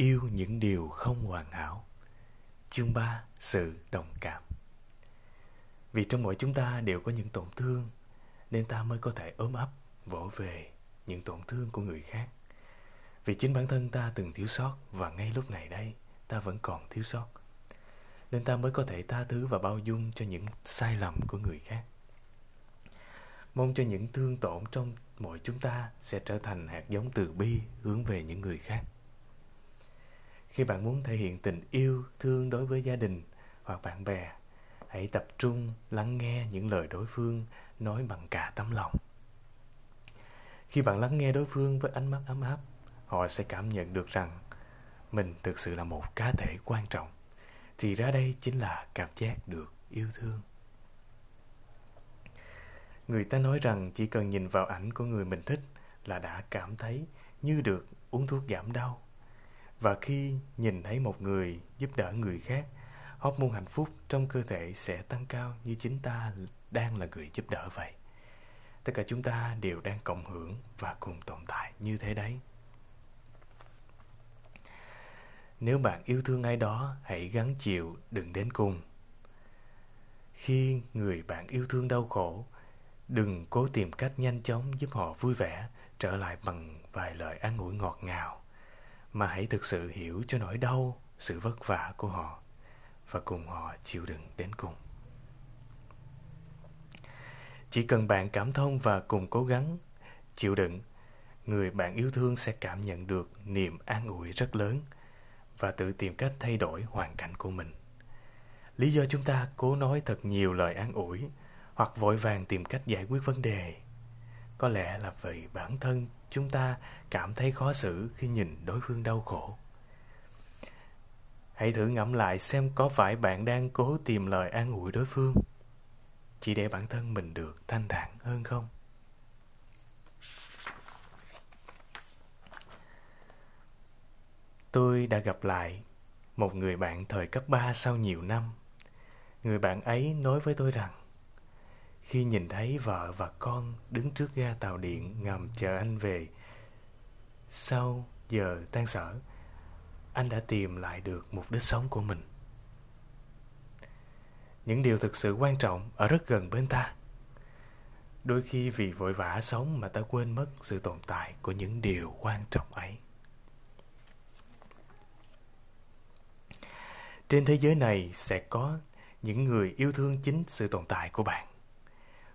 yêu những điều không hoàn hảo. Chương 3: Sự đồng cảm. Vì trong mỗi chúng ta đều có những tổn thương, nên ta mới có thể ôm ấp, vỗ về những tổn thương của người khác. Vì chính bản thân ta từng thiếu sót và ngay lúc này đây, ta vẫn còn thiếu sót. Nên ta mới có thể tha thứ và bao dung cho những sai lầm của người khác. Mong cho những thương tổn trong mỗi chúng ta sẽ trở thành hạt giống từ bi hướng về những người khác. Khi bạn muốn thể hiện tình yêu, thương đối với gia đình hoặc bạn bè, hãy tập trung lắng nghe những lời đối phương nói bằng cả tấm lòng. Khi bạn lắng nghe đối phương với ánh mắt ấm áp, họ sẽ cảm nhận được rằng mình thực sự là một cá thể quan trọng. Thì ra đây chính là cảm giác được yêu thương. Người ta nói rằng chỉ cần nhìn vào ảnh của người mình thích là đã cảm thấy như được uống thuốc giảm đau. Và khi nhìn thấy một người giúp đỡ người khác, hóc môn hạnh phúc trong cơ thể sẽ tăng cao như chính ta đang là người giúp đỡ vậy. Tất cả chúng ta đều đang cộng hưởng và cùng tồn tại như thế đấy. Nếu bạn yêu thương ai đó, hãy gắng chịu, đừng đến cùng. Khi người bạn yêu thương đau khổ, Đừng cố tìm cách nhanh chóng giúp họ vui vẻ, trở lại bằng vài lời an ủi ngọt ngào, mà hãy thực sự hiểu cho nỗi đau, sự vất vả của họ và cùng họ chịu đựng đến cùng. Chỉ cần bạn cảm thông và cùng cố gắng chịu đựng, người bạn yêu thương sẽ cảm nhận được niềm an ủi rất lớn và tự tìm cách thay đổi hoàn cảnh của mình. Lý do chúng ta cố nói thật nhiều lời an ủi hoặc vội vàng tìm cách giải quyết vấn đề có lẽ là vì bản thân chúng ta cảm thấy khó xử khi nhìn đối phương đau khổ hãy thử ngẫm lại xem có phải bạn đang cố tìm lời an ủi đối phương, chỉ để bản thân mình được thanh thản hơn không tôi đã gặp lại một người bạn thời cấp 3 sau nhiều năm. Người bạn ấy nói với tôi rằng khi nhìn thấy vợ và con đứng trước ga tàu điện ngầm chờ anh về. Sau giờ tan sở, anh đã tìm lại được mục đích sống của mình. Những điều thực sự quan trọng ở rất gần bên ta. Đôi khi vì vội vã sống mà ta quên mất sự tồn tại của những điều quan trọng ấy. Trên thế giới này sẽ có những người yêu thương chính sự tồn tại của bạn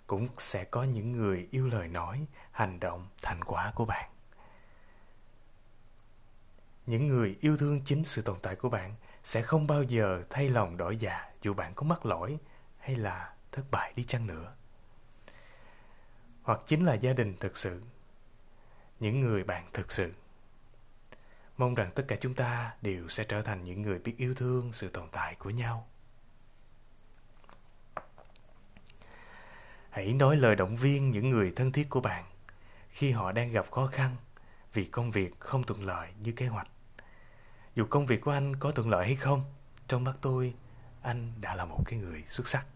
cũng sẽ có những người yêu lời nói, hành động, thành quả của bạn. Những người yêu thương chính sự tồn tại của bạn sẽ không bao giờ thay lòng đổi dạ dù bạn có mắc lỗi hay là thất bại đi chăng nữa. Hoặc chính là gia đình thực sự, những người bạn thực sự. Mong rằng tất cả chúng ta đều sẽ trở thành những người biết yêu thương sự tồn tại của nhau. Hãy nói lời động viên những người thân thiết của bạn khi họ đang gặp khó khăn vì công việc không thuận lợi như kế hoạch. Dù công việc của anh có thuận lợi hay không, trong mắt tôi, anh đã là một cái người xuất sắc.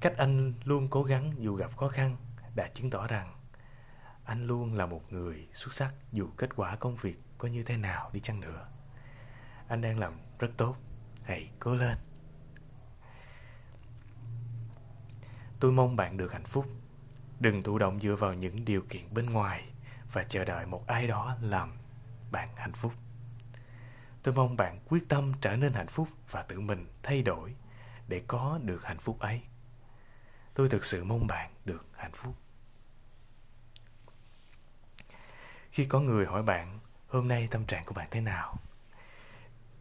Cách anh luôn cố gắng dù gặp khó khăn đã chứng tỏ rằng anh luôn là một người xuất sắc dù kết quả công việc có như thế nào đi chăng nữa. Anh đang làm rất tốt. Hãy cố lên. Tôi mong bạn được hạnh phúc. Đừng thụ động dựa vào những điều kiện bên ngoài và chờ đợi một ai đó làm bạn hạnh phúc. Tôi mong bạn quyết tâm trở nên hạnh phúc và tự mình thay đổi để có được hạnh phúc ấy. Tôi thực sự mong bạn được hạnh phúc. Khi có người hỏi bạn hôm nay tâm trạng của bạn thế nào,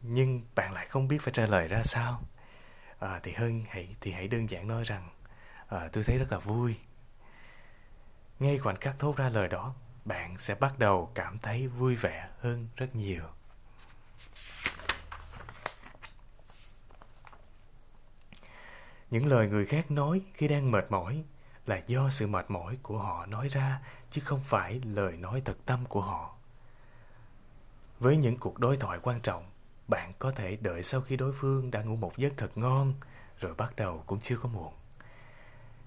nhưng bạn lại không biết phải trả lời ra sao, à, thì hơn hãy thì hãy đơn giản nói rằng à, tôi thấy rất là vui. Ngay khoảnh khắc thốt ra lời đó bạn sẽ bắt đầu cảm thấy vui vẻ hơn rất nhiều. Những lời người khác nói khi đang mệt mỏi là do sự mệt mỏi của họ nói ra chứ không phải lời nói thật tâm của họ. Với những cuộc đối thoại quan trọng bạn có thể đợi sau khi đối phương đã ngủ một giấc thật ngon rồi bắt đầu cũng chưa có muộn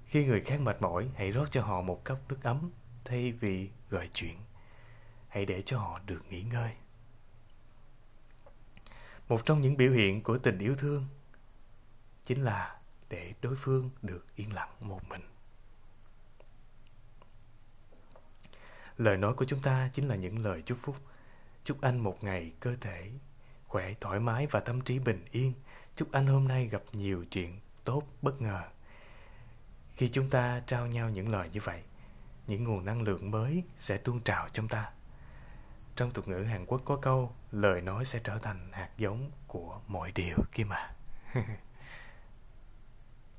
khi người khác mệt mỏi, hãy rót cho họ một cốc nước ấm thay vì gợi chuyện. Hãy để cho họ được nghỉ ngơi. một trong những biểu hiện của tình yêu thương chính là để đối phương được yên lặng một mình lời nói của chúng ta chính là những lời chúc phúc chúc anh một ngày cơ thể khỏe thoải mái và tâm trí bình yên chúc anh hôm nay gặp nhiều chuyện tốt bất ngờ khi chúng ta trao nhau những lời như vậy, những nguồn năng lượng mới sẽ tuôn trào trong ta. Trong tục ngữ hàn quốc có câu, lời nói sẽ trở thành hạt giống của mọi điều kia mà.